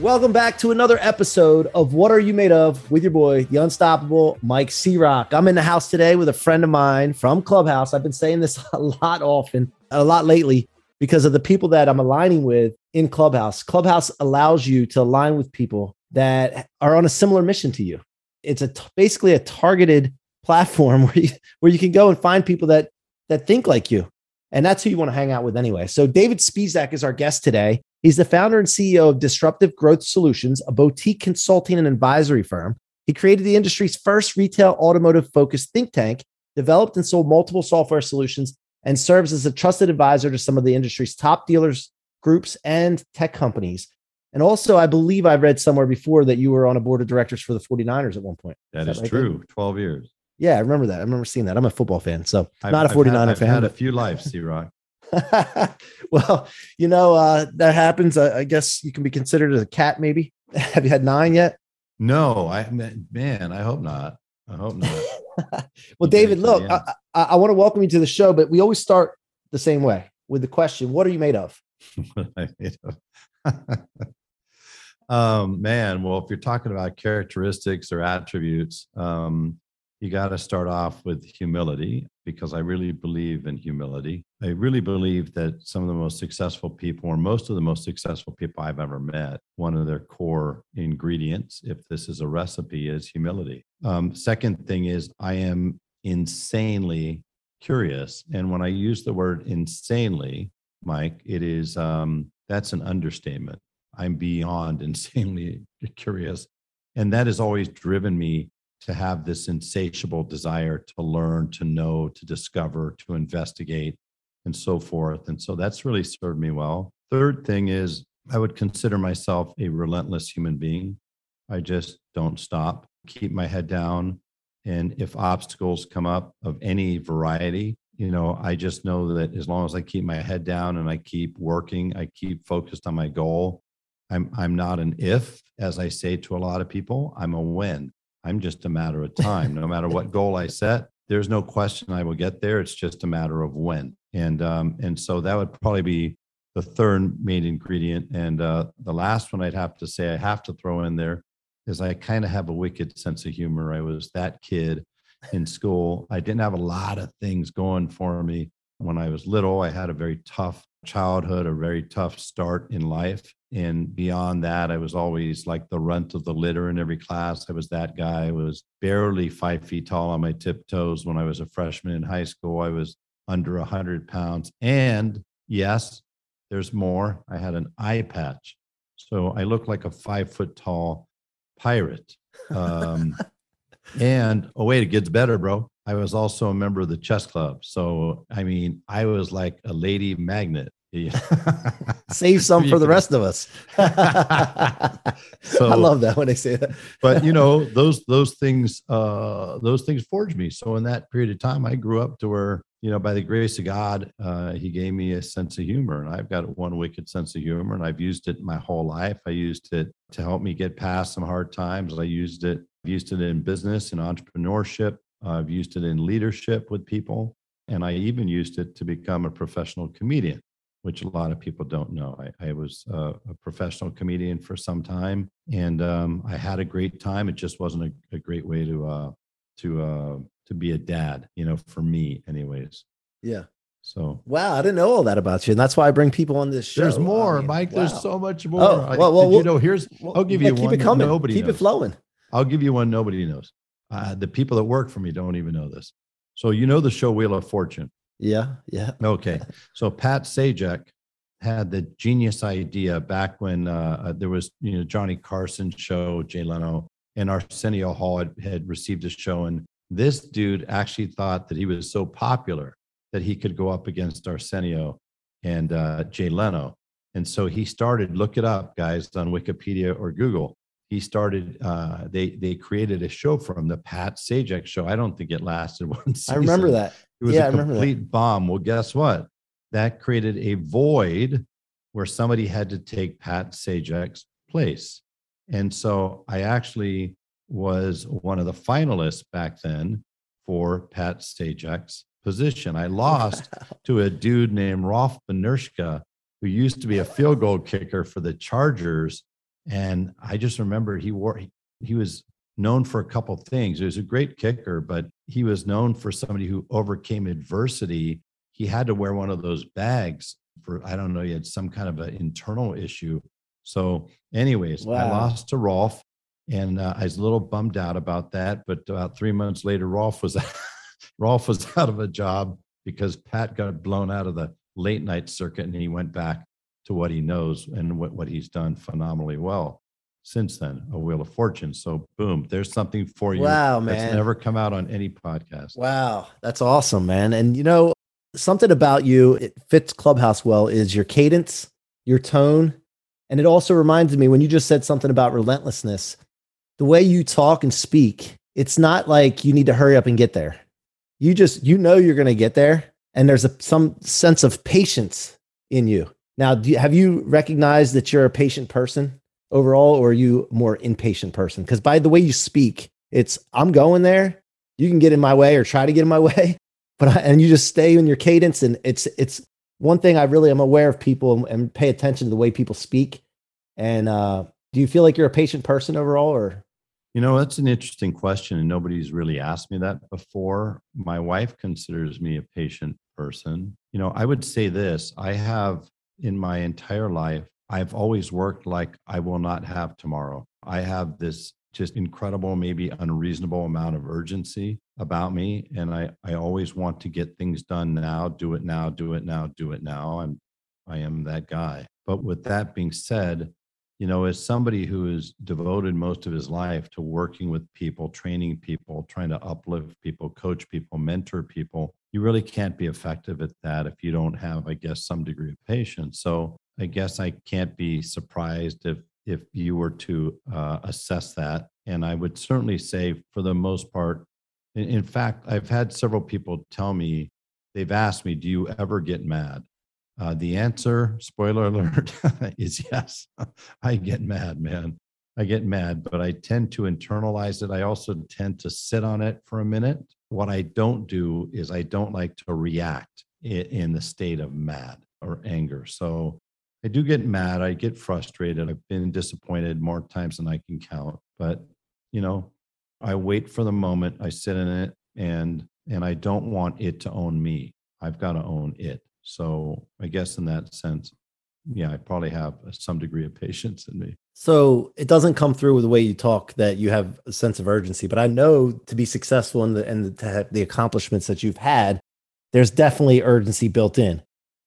Welcome back to another episode of What Are You Made Of with your boy, the unstoppable Mike C Rock. I'm in the house today with a friend of mine from Clubhouse. I've been saying this a lot often, a lot lately, because of the people that I'm aligning with in Clubhouse. Clubhouse allows you to align with people that are on a similar mission to you. It's a t- basically a targeted platform where you where you can go and find people that that think like you. And that's who you want to hang out with anyway. So David Spisak is our guest today. He's the founder and CEO of Disruptive Growth Solutions, a boutique consulting and advisory firm. He created the industry's first retail automotive focused think tank, developed and sold multiple software solutions, and serves as a trusted advisor to some of the industry's top dealers, groups, and tech companies. And also, I believe I read somewhere before that you were on a board of directors for the 49ers at one point. That is, that is right true. There? 12 years. Yeah, I remember that. I remember seeing that. I'm a football fan, so I've, not a 49er I've had, fan. I've had a few lives, C Rock. well, you know, uh, that happens. I, I, guess you can be considered as a cat, maybe. Have you had nine yet? No, I man, I hope not. I hope not. well, David, look, I, I, I want to welcome you to the show, but we always start the same way with the question: What are you made of? what I made of? um, man, well, if you're talking about characteristics or attributes, um, you got to start off with humility because I really believe in humility. I really believe that some of the most successful people, or most of the most successful people I've ever met, one of their core ingredients, if this is a recipe, is humility. Um, second thing is, I am insanely curious. And when I use the word insanely, Mike, it is um, that's an understatement. I'm beyond insanely curious. And that has always driven me to have this insatiable desire to learn, to know, to discover, to investigate, and so forth. And so that's really served me well. Third thing is, I would consider myself a relentless human being. I just don't stop, keep my head down. And if obstacles come up of any variety, you know, I just know that as long as I keep my head down and I keep working, I keep focused on my goal. I'm I'm not an if, as I say to a lot of people, I'm a when. I'm just a matter of time. No matter what goal I set, there's no question I will get there. It's just a matter of when. And um, and so that would probably be the third main ingredient. And uh, the last one I'd have to say I have to throw in there is I kind of have a wicked sense of humor. I was that kid in school. I didn't have a lot of things going for me when I was little. I had a very tough childhood, a very tough start in life. And beyond that, I was always like the runt of the litter in every class. I was that guy. I was barely five feet tall on my tiptoes when I was a freshman in high school. I was under 100 pounds. And yes, there's more. I had an eye patch. So I looked like a five foot tall pirate. Um, and oh, wait, it gets better, bro. I was also a member of the chess club. So, I mean, I was like a lady magnet. Yeah. Save some for the rest of us. so, I love that when they say that. but you know, those those things uh those things forged me. So in that period of time, I grew up to where, you know, by the grace of God, uh, he gave me a sense of humor. And I've got one wicked sense of humor, and I've used it my whole life. I used it to help me get past some hard times. I used it, I've used it in business and entrepreneurship. I've used it in leadership with people, and I even used it to become a professional comedian, which a lot of people don't know. I, I was uh, a professional comedian for some time, and um, I had a great time. It just wasn't a, a great way to uh, to uh, to be a dad, you know, for me, anyways. Yeah. So wow, I didn't know all that about you, and that's why I bring people on this show. There's more, I mean, Mike. Wow. There's so much more. Oh, well, well, you know, here's I'll give you keep one. Keep it coming. Nobody keep knows. it flowing. I'll give you one. Nobody knows. Uh, the people that work for me don't even know this. So you know the show Wheel of Fortune. Yeah, yeah. Okay. So Pat Sajak had the genius idea back when uh, uh, there was, you know, Johnny Carson show, Jay Leno, and Arsenio Hall had, had received a show. And this dude actually thought that he was so popular that he could go up against Arsenio and uh, Jay Leno. And so he started, look it up, guys, on Wikipedia or Google. He started, uh, they they created a show for him, the Pat Sajak show. I don't think it lasted one season. I remember that. It was yeah, a complete bomb. Well, guess what? That created a void where somebody had to take Pat Sajak's place. And so I actually was one of the finalists back then for Pat Sajak's position. I lost to a dude named Rolf Benirschke, who used to be a field goal kicker for the Chargers. And I just remember he wore, he, he was known for a couple things. He was a great kicker, but he was known for somebody who overcame adversity. He had to wear one of those bags for, I don't know, he had some kind of an internal issue. So, anyways, wow. I lost to Rolf and uh, I was a little bummed out about that. But about three months later, Rolf was Rolf was out of a job because Pat got blown out of the late night circuit, and he went back to what he knows and what, what he's done phenomenally well since then. A Wheel of Fortune. So boom, there's something for you. Wow, man! That's never come out on any podcast. Wow, that's awesome, man. And you know something about you it fits Clubhouse well is your cadence, your tone, and it also reminds me when you just said something about relentlessness the way you talk and speak, it's not like you need to hurry up and get there. You just, you know, you're going to get there. And there's a, some sense of patience in you. Now, do you, have you recognized that you're a patient person overall, or are you more impatient person? Because by the way you speak, it's, I'm going there. You can get in my way or try to get in my way, but I, and you just stay in your cadence. And it's, it's one thing I really am aware of people and, and pay attention to the way people speak. And uh, do you feel like you're a patient person overall, or you know, that's an interesting question, and nobody's really asked me that before. My wife considers me a patient person. You know, I would say this I have in my entire life, I've always worked like I will not have tomorrow. I have this just incredible, maybe unreasonable amount of urgency about me. And I, I always want to get things done now, do it now, do it now, do it now. I'm I am that guy. But with that being said, you know, as somebody who has devoted most of his life to working with people, training people, trying to uplift people, coach people, mentor people, you really can't be effective at that if you don't have, I guess, some degree of patience. So I guess I can't be surprised if if you were to uh, assess that. And I would certainly say, for the most part, in, in fact, I've had several people tell me they've asked me, "Do you ever get mad?" Uh, the answer, spoiler alert, is yes. I get mad, man. I get mad, but I tend to internalize it. I also tend to sit on it for a minute. What I don't do is I don't like to react in the state of mad or anger. So I do get mad. I get frustrated. I've been disappointed more times than I can count. But, you know, I wait for the moment. I sit in it and and I don't want it to own me. I've got to own it. So I guess in that sense, yeah, I probably have some degree of patience in me. So it doesn't come through with the way you talk that you have a sense of urgency, but I know to be successful in the and to have the accomplishments that you've had, there's definitely urgency built in.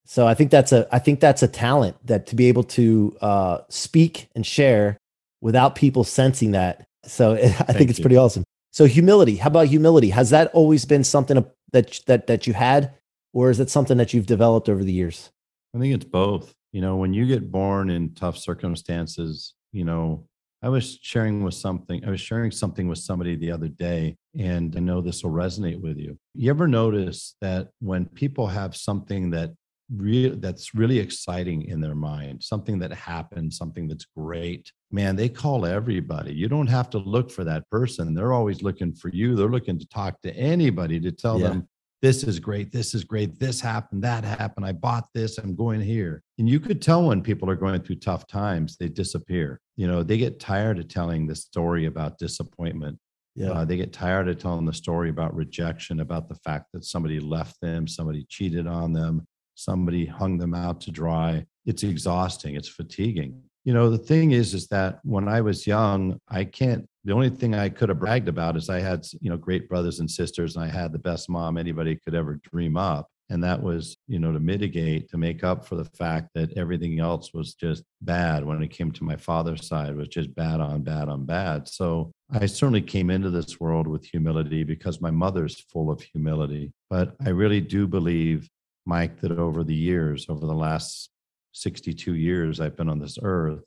So I think that's a I think that's a talent that to be able to uh, speak and share without people sensing that. So I Thank think it's you. pretty awesome. So humility, how about humility? Has that always been something that that that you had or is it something that you've developed over the years? I think it's both. You know, when you get born in tough circumstances, you know, I was sharing with something, I was sharing something with somebody the other day, and I know this will resonate with you. You ever notice that when people have something that real that's really exciting in their mind, something that happened, something that's great, man, they call everybody. You don't have to look for that person. They're always looking for you. They're looking to talk to anybody to tell yeah. them this is great, this is great, this happened, that happened, I bought this, I'm going here. And you could tell when people are going through tough times, they disappear. You know, they get tired of telling the story about disappointment. Yeah. Uh, they get tired of telling the story about rejection, about the fact that somebody left them, somebody cheated on them, somebody hung them out to dry. It's exhausting, it's fatiguing. You know, the thing is, is that when I was young, I can't the only thing I could have bragged about is I had, you know, great brothers and sisters and I had the best mom anybody could ever dream up. and that was you know to mitigate to make up for the fact that everything else was just bad when it came to my father's side was just bad on bad on bad so i certainly came into this world with humility because my mother's full of humility but i really do believe mike that over the years over the last 62 years i've been on this earth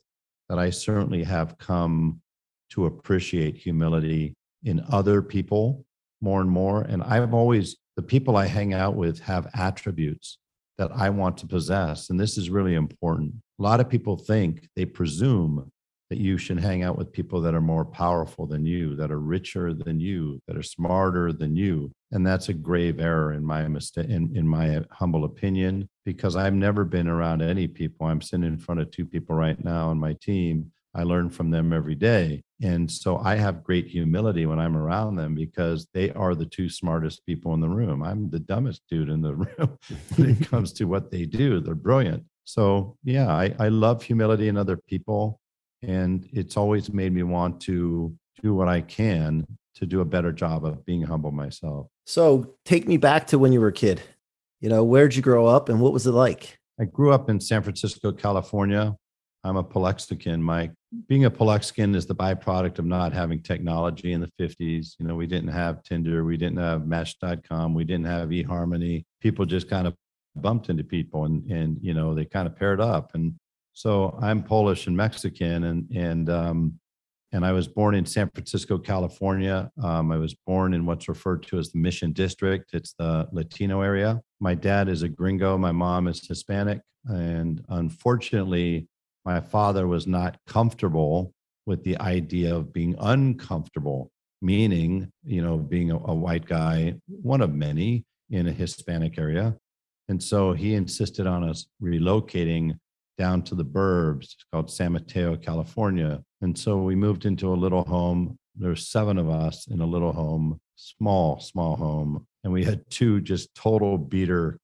that i certainly have come to appreciate humility in other people more and more and i've always the people I hang out with have attributes that I want to possess. And this is really important. A lot of people think they presume that you should hang out with people that are more powerful than you, that are richer than you, that are smarter than you. And that's a grave error in my mistake, in, in my humble opinion, because I've never been around any people. I'm sitting in front of two people right now on my team I learn from them every day. And so I have great humility when I'm around them because they are the two smartest people in the room. I'm the dumbest dude in the room when it comes to what they do. They're brilliant. So, yeah, I, I love humility in other people. And it's always made me want to do what I can to do a better job of being humble myself. So, take me back to when you were a kid. You know, where'd you grow up and what was it like? I grew up in San Francisco, California. I'm a Palexican. Mike. being a Palexican is the byproduct of not having technology in the 50s. You know, we didn't have Tinder, we didn't have Match.com, we didn't have eHarmony. People just kind of bumped into people and and you know they kind of paired up. And so I'm Polish and Mexican, and and um, and I was born in San Francisco, California. Um, I was born in what's referred to as the Mission District. It's the Latino area. My dad is a gringo. My mom is Hispanic, and unfortunately my father was not comfortable with the idea of being uncomfortable, meaning, you know, being a, a white guy, one of many in a Hispanic area. And so he insisted on us relocating down to the burbs it's called San Mateo, California. And so we moved into a little home. There's seven of us in a little home, small, small home. And we had two just total beater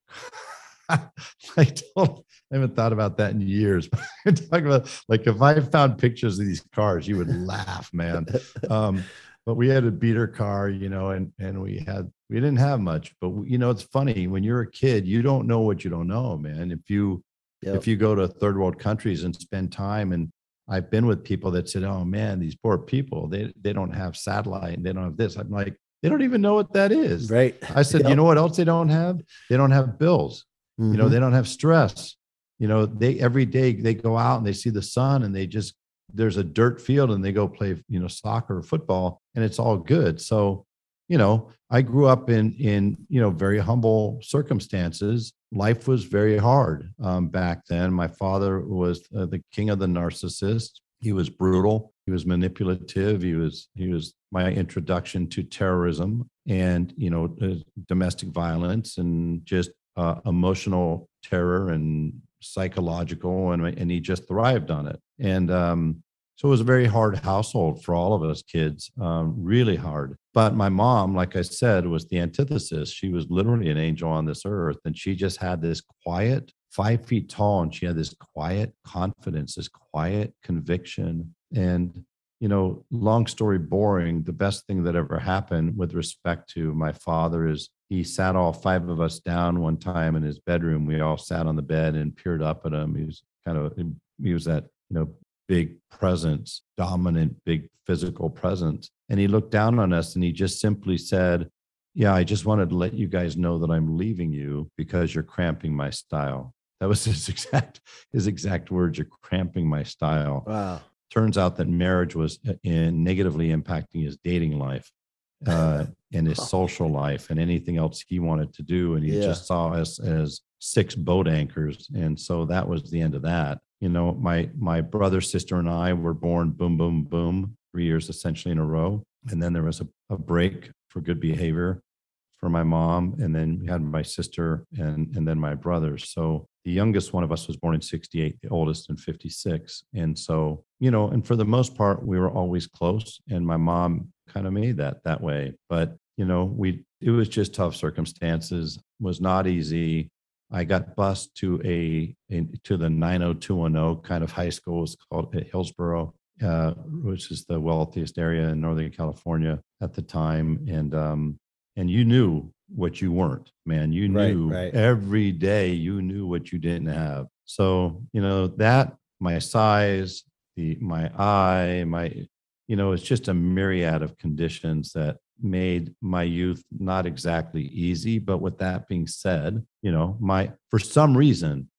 I don't I haven't thought about that in years. But talking about like if I found pictures of these cars, you would laugh, man. Um, but we had a beater car, you know, and and we had we didn't have much, but you know, it's funny when you're a kid, you don't know what you don't know, man. If you yep. if you go to third world countries and spend time and I've been with people that said, "Oh man, these poor people, they they don't have satellite and they don't have this." I'm like, they don't even know what that is. Right. I said, yep. you know what else they don't have? They don't have bills. Mm-hmm. You know, mm-hmm. they don't have stress. You know, they every day they go out and they see the sun and they just there's a dirt field and they go play, you know, soccer or football and it's all good. So, you know, I grew up in in you know very humble circumstances. Life was very hard um, back then. My father was uh, the king of the narcissist. He was brutal. He was manipulative. He was he was my introduction to terrorism and you know uh, domestic violence and just uh, emotional terror and psychological, and, and he just thrived on it. And um, so it was a very hard household for all of us kids, um, really hard. But my mom, like I said, was the antithesis. She was literally an angel on this earth, and she just had this quiet, five feet tall, and she had this quiet confidence, this quiet conviction. And you know, long story boring, the best thing that ever happened with respect to my father is he sat all five of us down one time in his bedroom. We all sat on the bed and peered up at him. He was kind of, he was that, you know, big presence, dominant, big physical presence. And he looked down on us and he just simply said, Yeah, I just wanted to let you guys know that I'm leaving you because you're cramping my style. That was his exact his exact words. You're cramping my style. Wow turns out that marriage was uh, in negatively impacting his dating life uh, and his social life and anything else he wanted to do. And he yeah. just saw us as six boat anchors. And so that was the end of that. You know, my my brother, sister, and I were born boom, boom, boom, three years essentially in a row. And then there was a, a break for good behavior for my mom. And then we had my sister and and then my brothers. So the youngest one of us was born in 68 the oldest in 56 and so you know and for the most part we were always close and my mom kind of made that that way but you know we it was just tough circumstances was not easy i got bused to a, a to the 90210 kind of high school it's called at Hillsborough uh, which is the wealthiest area in northern california at the time and um and you knew what you weren't, man. You Right, knew right. every day you knew what you didn't have. So, you know, that my size, the my eye, my you know, it's just a myriad of conditions that made my youth not exactly easy. But with that being said, you know, my for some reason,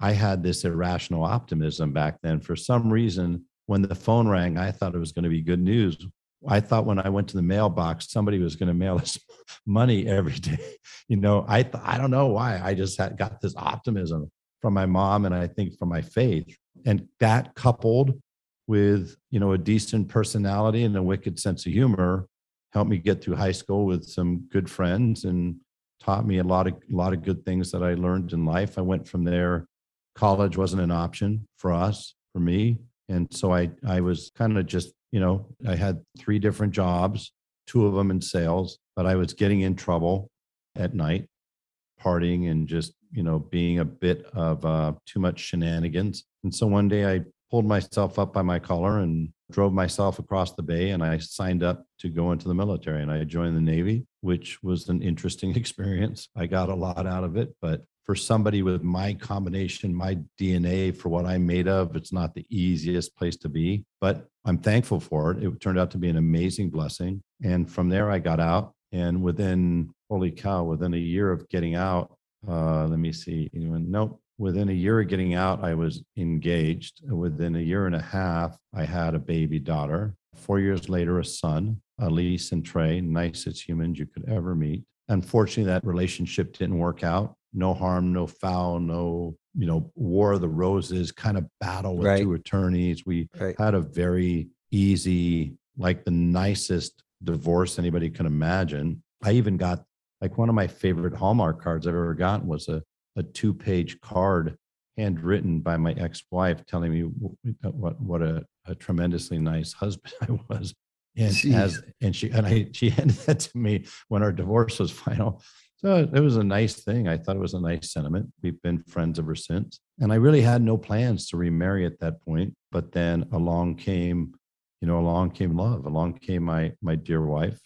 I had this irrational optimism back then. For some reason, when the phone rang, I thought it was going to be good news. I thought when I went to the mailbox, somebody was going to mail us money every day. You know, I th- I don't know why. I just had got this optimism from my mom, and I think from my faith, and that coupled with you know a decent personality and a wicked sense of humor helped me get through high school with some good friends and taught me a lot of a lot of good things that I learned in life. I went from there. College wasn't an option for us, for me, and so I I was kind of just you know I had three different jobs, two of them in sales, but I was getting in trouble at night, partying and just you know being a bit of uh, too much shenanigans. And so one day I pulled myself up by my collar and drove myself across the bay and I signed up to go into the military and I joined the Navy, which was an interesting experience. I got a lot out of it, but for somebody with my combination, my DNA for what I'm made of, it's not the easiest place to be, but I'm thankful for it. It turned out to be an amazing blessing. And from there, I got out. And within, holy cow, within a year of getting out, uh, let me see, anyone? Nope. Within a year of getting out, I was engaged. Within a year and a half, I had a baby daughter. Four years later, a son, Elise and Trey, nicest humans you could ever meet. Unfortunately, that relationship didn't work out. No harm, no foul, no, you know, war of the roses kind of battle with Right. two attorneys. We Right. had a very easy, like the nicest divorce anybody can imagine. I even got like one of my favorite Hallmark cards I've ever gotten was a, a two page card handwritten by my ex wife telling me wh- what, what a, a tremendously nice husband I was. And Jeez. as and she and I she handed that to me when our divorce was final. So it was a nice thing. I thought it was a nice sentiment. We've been friends ever since. And I really had no plans to remarry at that point. But then along came, you know, along came love. Along came my my dear wife.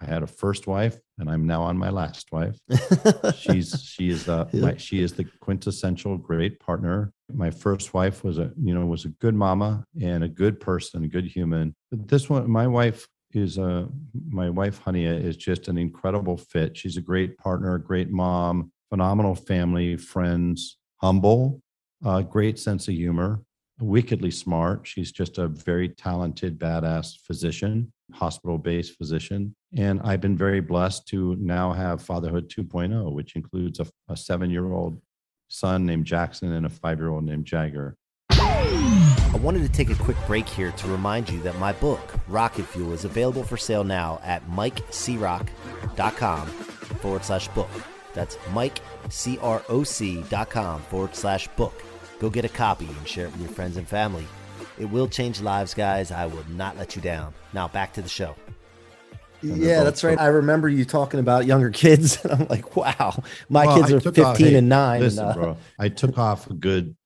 I had a first wife, and I'm now on my last wife. She's she is uh, Yeah. my, she is the quintessential great partner. My first wife was a you know was a good mama and a good person, a good human. But this one, my wife is a my wife Hania is just an incredible fit. She's a great partner, a great mom, phenomenal family, friends, humble, uh, great sense of humor, wickedly smart. She's just a very talented, badass physician, hospital based physician. And I've been very blessed to now have Fatherhood 2.0, which includes a, a seven year old son named Jackson and a five year old named Jagger. I wanted to take a quick break here to remind you that my book, Rocket Fuel, is available for sale now at mikecrock.com forward slash book. That's mikecrock.com forward slash book. Go get a copy and share it with your friends and family. It will change lives, guys. I will not let you down. Now back to the show. And they're Yeah, that's right. I remember you talking about younger kids, and I'm like, wow, my Well, kids I are 15 off- hey, and nine. Listen, and, uh, bro, I took off a good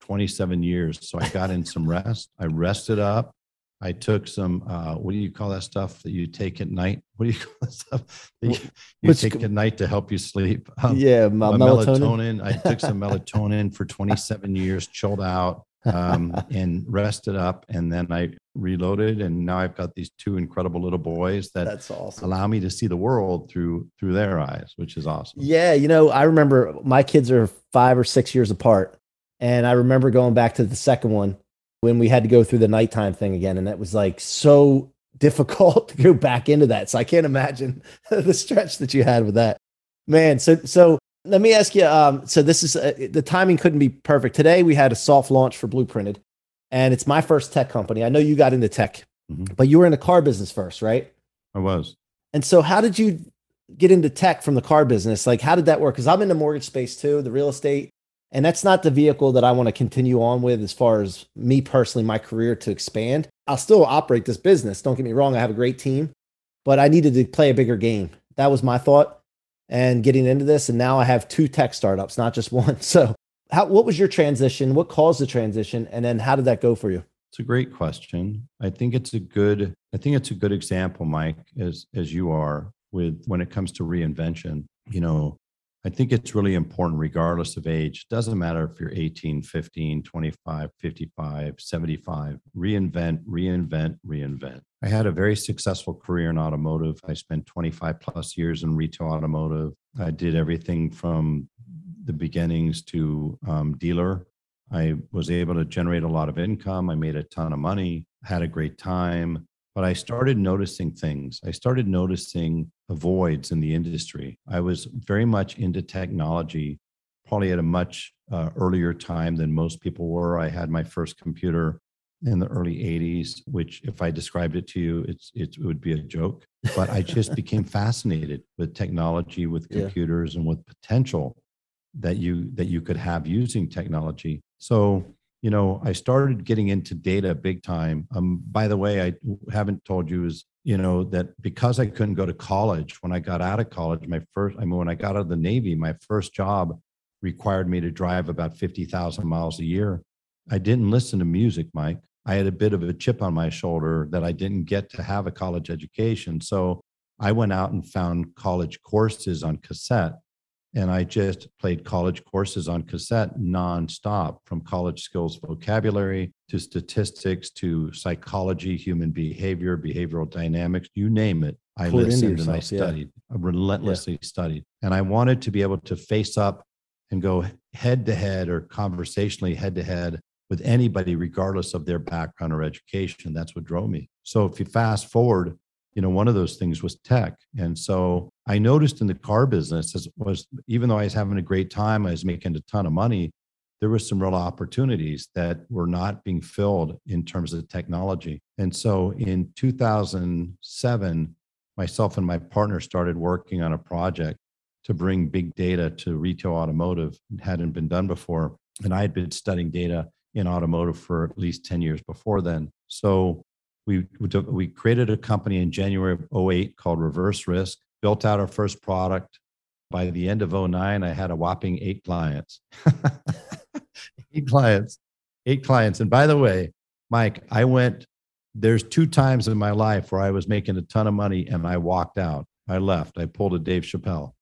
27 years. So I got in some rest. I rested up. I took some, uh, what do you call that stuff that you take at night? What do you call that stuff that you, you take at night to help you sleep? Um, yeah, my my melatonin. I took some melatonin for 27 years, chilled out, um, and rested up. And then I reloaded. And now I've got these two incredible little boys that That's awesome. allow me to see the world through through their eyes, which is awesome. Yeah, you know, I remember my kids are five or six years apart. And I remember going back to the second one when we had to go through the nighttime thing again. And it was like so difficult to go back into that. So I can't imagine the stretch that you had with that. Man, so so let me ask you um so this is uh, the timing couldn't be perfect. Today we had a soft launch for Blueprinted and it's my first tech company. I know you got into tech, Mhm. but you were in the car business first, right? I was. And so, how did you get into tech from the car business? Like, how did that work? Because I'm in the mortgage space too, the real estate, and that's not the vehicle that I want to continue on with as far as me personally, my career to expand. I'll still operate this business. Don't get me wrong, I have a great team, but I needed to play a bigger game. That was my thought. And getting into this, and now I have two tech startups, not just one. So, how, what was your transition? What caused the transition? And then, how did that go for you? It's a great question. I think it's a good I think it's a good example, Mike, as as you are with when it comes to reinvention. You know, I think it's really important, regardless of age. It doesn't matter if you're 18, 15, 25, 55, 75. Reinvent, reinvent, reinvent. I had a very successful career in automotive. I spent 25 plus years in retail automotive. I did everything from the beginnings to um, dealer. I was able to generate a lot of income. I made a ton of money, had a great time but I started noticing things. I started noticing voids in the industry. I was very much into technology, probably at a much uh, earlier time than most people were. I had my first computer in the early 80s, which, if I described it to you, it's, it would be a joke. But I just became fascinated with technology, with computers, yeah. and with potential that you that you could have using technology. So you know, I started getting into data big time. Um, by the way, I haven't told you is, you know, that because I couldn't go to college, when I got out of college, my first, I mean, when I got out of the Navy, my first job required me to drive about 50,000 miles a year. I didn't listen to music, Mike. I had a bit of a chip on my shoulder that I didn't get to have a college education. So I went out and found college courses on cassette and I just played college courses on cassette nonstop from college skills vocabulary to statistics to psychology, human behavior, behavioral dynamics, you name it. I listened yourself, and I studied, yeah. I relentlessly yeah. studied. And I wanted to be able to face up and go head to head or conversationally head to head with anybody, regardless of their background or education. That's what drove me. So if you fast forward you know, one of those things was tech. And so I noticed in the car business as was even though I was having a great time, I was making a ton of money, there was some real opportunities that were not being filled in terms of technology. And so in 2007, myself and my partner started working on a project to bring big data to retail automotive. It hadn't been done before. And I had been studying data in automotive for at least 10 years before then. So we, we created a company in January of 08 called Reverse Risk, built out our first product. By the end of 09, I had a whopping eight clients. eight clients, eight clients. And by the way, Mike, I went, there's two times in my life where I was making a ton of money and I walked out. I left. I pulled a Dave Chappelle.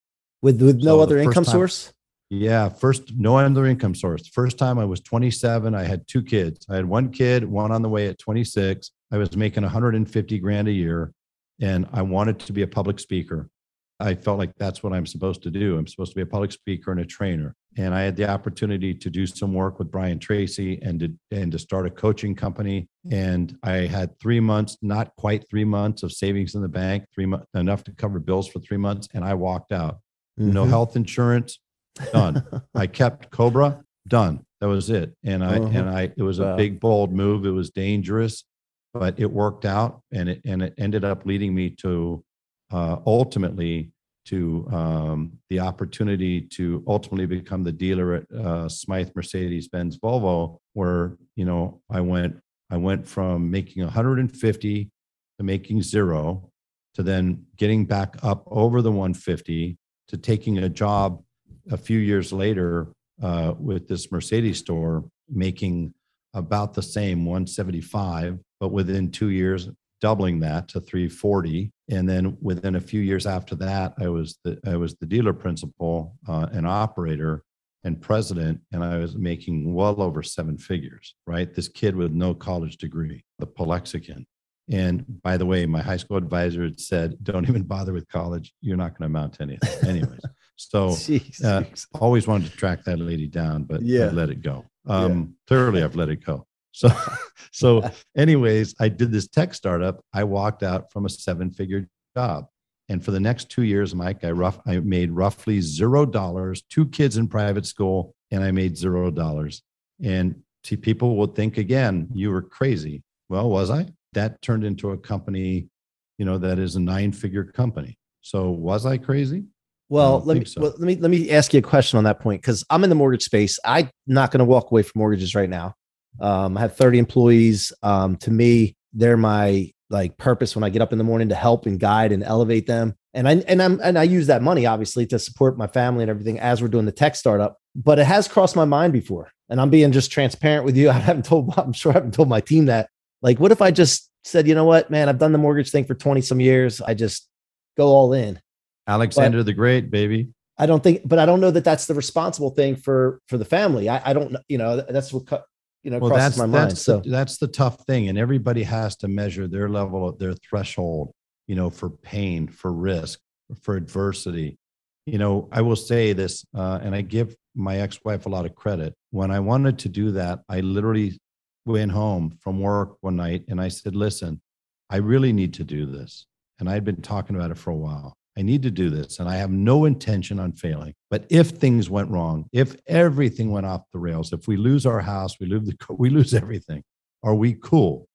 With, with no so other income time, source? Yeah, first, no other income source. First time I was 27, I had two kids. I had one kid, one on the way at 26. I was making 150 grand a year and I wanted to be a public speaker. I felt like that's what I'm supposed to do. I'm supposed to be a public speaker and a trainer. And I had the opportunity to do some work with Brian Tracy and to, and to start a coaching company. And I had three months, not quite three months of savings in the bank, three months, enough to cover bills for three months. And I walked out. Mm-hmm. No health insurance, done. I kept Cobra, done. That was it. And I, uh-huh. and I, it was a wow. big, bold move. It was dangerous but it worked out and it and it ended up leading me to uh, ultimately to um, the opportunity to ultimately become the dealer at uh, Smythe Mercedes Benz Volvo, where you know I went I went from making 150 to making zero to then getting back up over the 150 to taking a job a few years later uh, with this Mercedes store making about the same 175 but within two years doubling that to 340 and then within a few years after that i was the i was the dealer principal uh, and operator and president and i was making well over seven figures right? This kid with no college degree the Palexican. and by the way my high school advisor had said don't even bother with college. You're not going to amount to anything. Anyways so uh, always wanted to track that lady down but yeah. i let it go um, yeah. clearly i've let it go so, so, anyways, I did this tech startup. I walked out from a seven-figure job, and for the next two years, Mike, I rough I made roughly zero dollars. Two kids in private school, and I made zero dollars. And see, people would think again, you were crazy. Well, was I? That turned into a company, you know, that is a nine-figure company. So, was I crazy? Well, let me so. well, let me let me ask you a question on that point because I'm in the mortgage space. I'm not going to walk away from mortgages right now. Um, I have 30 employees. Um, to me, they're my like purpose when I get up in the morning to help and guide and elevate them. And I and I'm and I use that money obviously to support my family and everything as we're doing the tech startup. But it has crossed my mind before, and I'm being just transparent with you. I haven't told. I'm sure I haven't told my team that. Like, what if I just said, you know what, man, I've done the mortgage thing for 20 some years. I just go all in. Alexander but the Great, baby. I don't think, but I don't know that that's the responsible thing for for the family. I, I don't, you know, that's what you know well, crosses that's, my that's mind. So the, that's the tough thing, and everybody has to measure their level of their threshold, you know, for pain, for risk, for adversity. You know, I will say this, uh, and I give my ex-wife a lot of credit. When I wanted to do that, I literally went home from work one night and I said, "Listen, I really need to do this." And I'd been talking about it for a while. I need to do this and I have no intention on failing. But if things went wrong, if everything went off the rails, if we lose our house, we lose the we lose everything. Are we cool?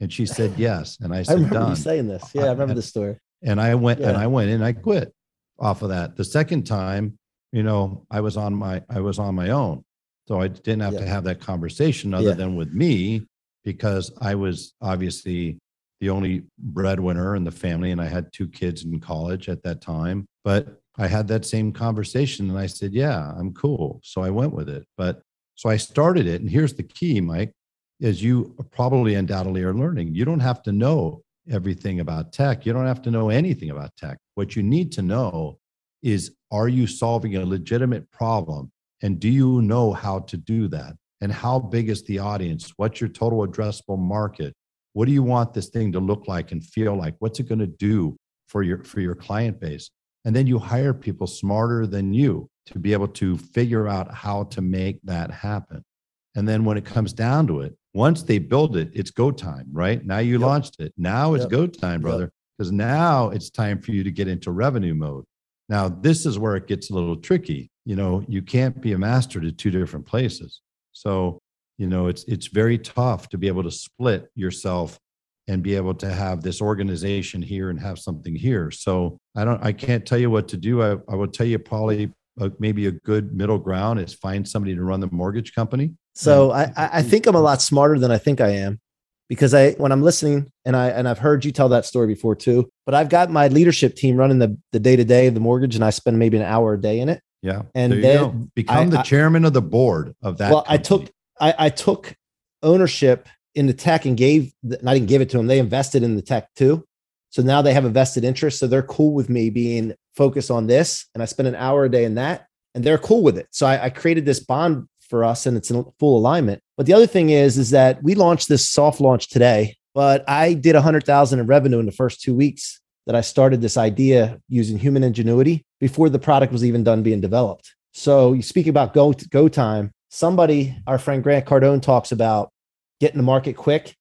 And she said yes. And I said, I remember Done. you saying this. Yeah, I remember the story. And I went yeah. and I went and I quit off of that. The second time, you know, I was on my I was on my own. So I didn't have yeah. to have that conversation other yeah. than with me because I was obviously the only breadwinner in the family, and I had two kids in college at that time. But I had that same conversation and I said, Yeah, I'm cool. So I went with it. But so I started it. And here's the key, Mike, is you probably undoubtedly are learning. You don't have to know everything about tech. You don't have to know anything about tech. What you need to know is are you solving a legitimate problem? And do you know how to do that? And how big is the audience? What's your total addressable market? What do you want this thing to look like and feel like? What's it going to do for your for your client base? And then you hire people smarter than you to be able to figure out how to make that happen. And then when it comes down to it once they build it it's go time right? Now you yep. launched it. Now it's yep. go time brother because yep. now it's time for you to get into revenue mode. Now this is where it gets a little tricky. You know you can't be a master to two different places. So you know it's it's very tough to be able to split yourself and be able to have this organization here and have something here. So i don't i can't tell you what to do. I, I would tell you probably a, maybe a good middle ground is find somebody to run the mortgage company. So I, I think i'm a lot smarter than i think i am because i when i'm listening and i and i've heard you tell that story before too but i've got my leadership team running the the day-to-day of the mortgage and i spend maybe an hour a day in it. Yeah. And then become I, the chairman of the board of that well company. i took I, I took ownership in the tech and gave, and I didn't give it to them. They invested in the tech too. So now they have a vested interest. So they're cool with me being focused on this. And I spend an hour a day in that and they're cool with it. So I, I created this bond for us and it's in full alignment. But the other thing is, is that we launched this soft launch today, but I did a hundred thousand in revenue in the first two weeks that I started this idea using human ingenuity before the product was even done being developed. So you speak about go go time somebody, our friend Grant Cardone talks about getting to market quick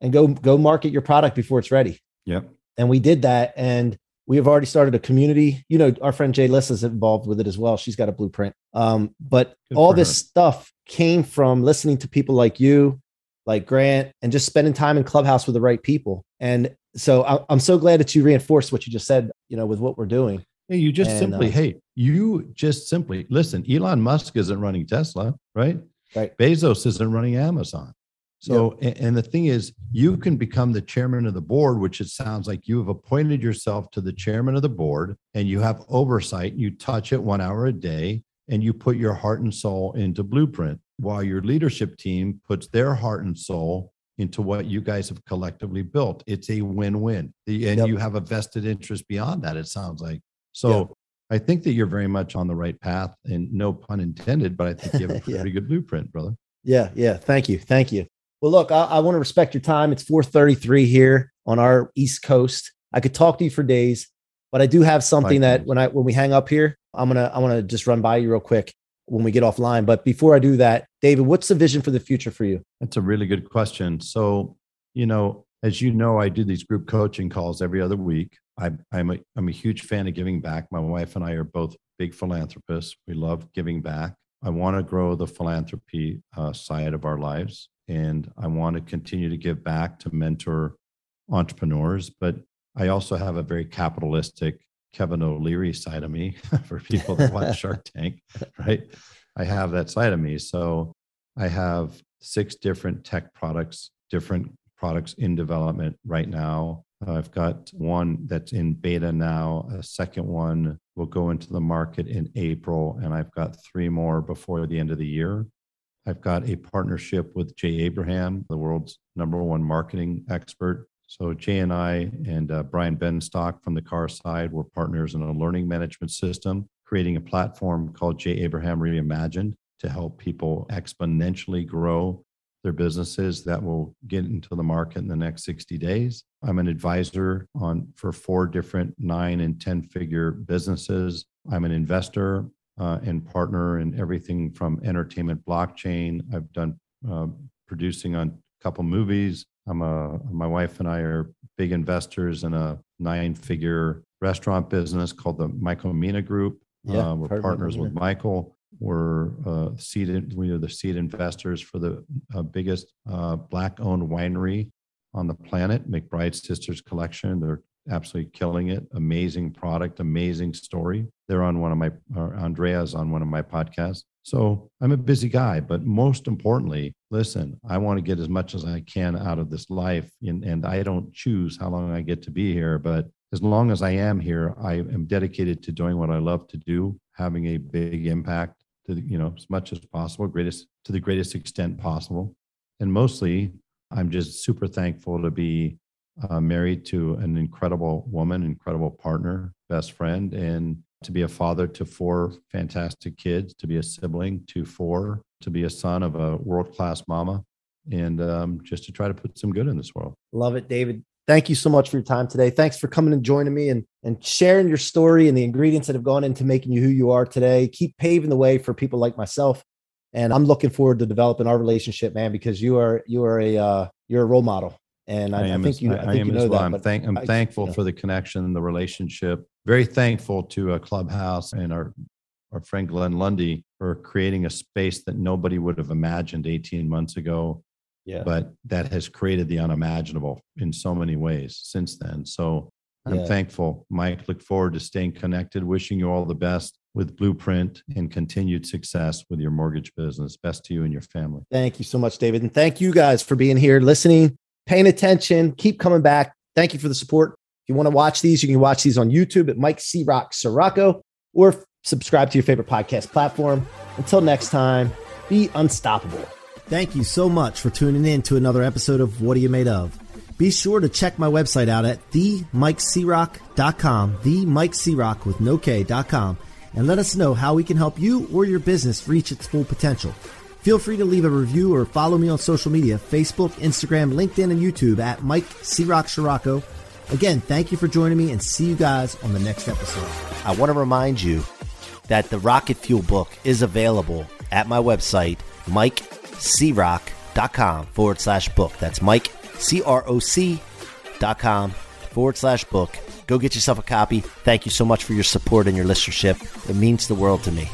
and go go market your product before it's ready. Yep. And we did that, and we have already started a community. You know, our friend Jay Liss is involved with it as well. She's got a blueprint. Um, but Good all this her. stuff came from listening to people like you, like Grant, and just spending time in Clubhouse with the right people. And so I'm so glad that you reinforced what you just said. You know, with what we're doing. Hey, you just and, simply, uh, hey, you just simply listen. Elon Musk isn't running Tesla, right? Right. Bezos isn't running Amazon. So, yep. and the thing is, you can become the chairman of the board, which it sounds like you have appointed yourself to the chairman of the board and you have oversight. You touch it one hour a day and you put your heart and soul into Blueprint while your leadership team puts their heart and soul into what you guys have collectively built. It's a win win. And yep. you have a vested interest beyond that, it sounds like. So yeah. I think that you're very much on the right path, and no pun intended, but I think you have a pretty yeah. good blueprint, brother. Yeah, yeah. Thank you, thank you. Well, look, I, I want to respect your time. It's 4:33 here on our East Coast. I could talk to you for days, but I do have something that when I when we hang up here, I'm gonna I want to just run by you real quick when we get offline. But before I do that, David, what's the vision for the future for you? That's a really good question. So, you know, as you know, I do these group coaching calls every other week. I, I'm a, I'm a huge fan of giving back. My wife and I are both big philanthropists. We love giving back. I want to grow the philanthropy uh, side of our lives, and I want to continue to give back to mentor entrepreneurs. But I also have a very capitalistic Kevin O'Leary side of me for people that watch Shark Tank, right? I have that side of me. So I have six different tech products, different products in development right now. I've got one that's in beta now. A second one will go into the market in April, and I've got three more before the end of the year. I've got a partnership with Jay Abraham, the world's number one marketing expert. So Jay and I and uh, Brian Benstock from the car side were partners in a learning management system, creating a platform called Jay Abraham Reimagined to help people exponentially grow their businesses that will get into the market in the next 60 days. I'm an advisor on for four different nine and 10 figure businesses. I'm an investor uh, and partner in everything from entertainment blockchain. I've done uh, producing on a couple movies. I'm a my wife and I are big investors in a nine figure restaurant business called the Michael Mina Group. Yeah, uh, we're partners with Michael. We're uh, seeded. We are the seed investors for the uh, biggest uh, black-owned winery on the planet, McBride Sisters Collection. They're absolutely killing it. Amazing product, amazing story. They're on one of my. Andrea's on one of my podcasts. So I'm a busy guy, but most importantly, listen. I want to get as much as I can out of this life, and, and I don't choose how long I get to be here, but as long as I am here, I am dedicated to doing what I love to do, having a big impact to the, you know as much as possible, greatest to the greatest extent possible, and mostly I'm just super thankful to be uh, married to an incredible woman, incredible partner, best friend, and to be a father to four fantastic kids, to be a sibling to four, to be a son of a world class mama, and um, just to try to put some good in this world. Love it, David. Thank you so much for your time today. Thanks for coming and joining me and, and sharing your story and the ingredients that have gone into making you who you are today. Keep paving the way for people like myself. And I'm looking forward to developing our relationship, man, because you are you are a uh, you're a role model. And I, I, I think as, you I, I think you know well. that. I'm, thank, I'm thankful you know. for the connection and the relationship. Very thankful to a clubhouse and our our friend Glenn Lundy for creating a space that nobody would have imagined 18 months ago yeah. But that has created the unimaginable in so many ways since then. So I'm yeah. thankful, Mike. Look forward to staying connected. Wishing you all the best with Blueprint and continued success with your mortgage business. Best to you and your family. Thank you so much, David. And thank you guys for being here, listening, paying attention. Keep coming back. Thank you for the support. If you want to watch these, you can watch these on YouTube at Mike C. Rock Sirocco or subscribe to your favorite podcast platform. Until next time, be unstoppable. Thank you so much for tuning in to another episode of What Are You Made Of? Be sure to check my website out at themikecrock.com, themikecrock with no K.com, and let us know how we can help you or your business reach its full potential. Feel free to leave a review or follow me on social media Facebook, Instagram, LinkedIn, and YouTube at Mike C. Rock Sirocco. Again, thank you for joining me and see you guys on the next episode. I want to remind you that the Rocket Fuel book is available at my website, Mike croc.com forward slash book. That's Mike, C R O C dot com forward slash book. Go get yourself a copy. Thank you so much for your support and your listenership. It means the world to me.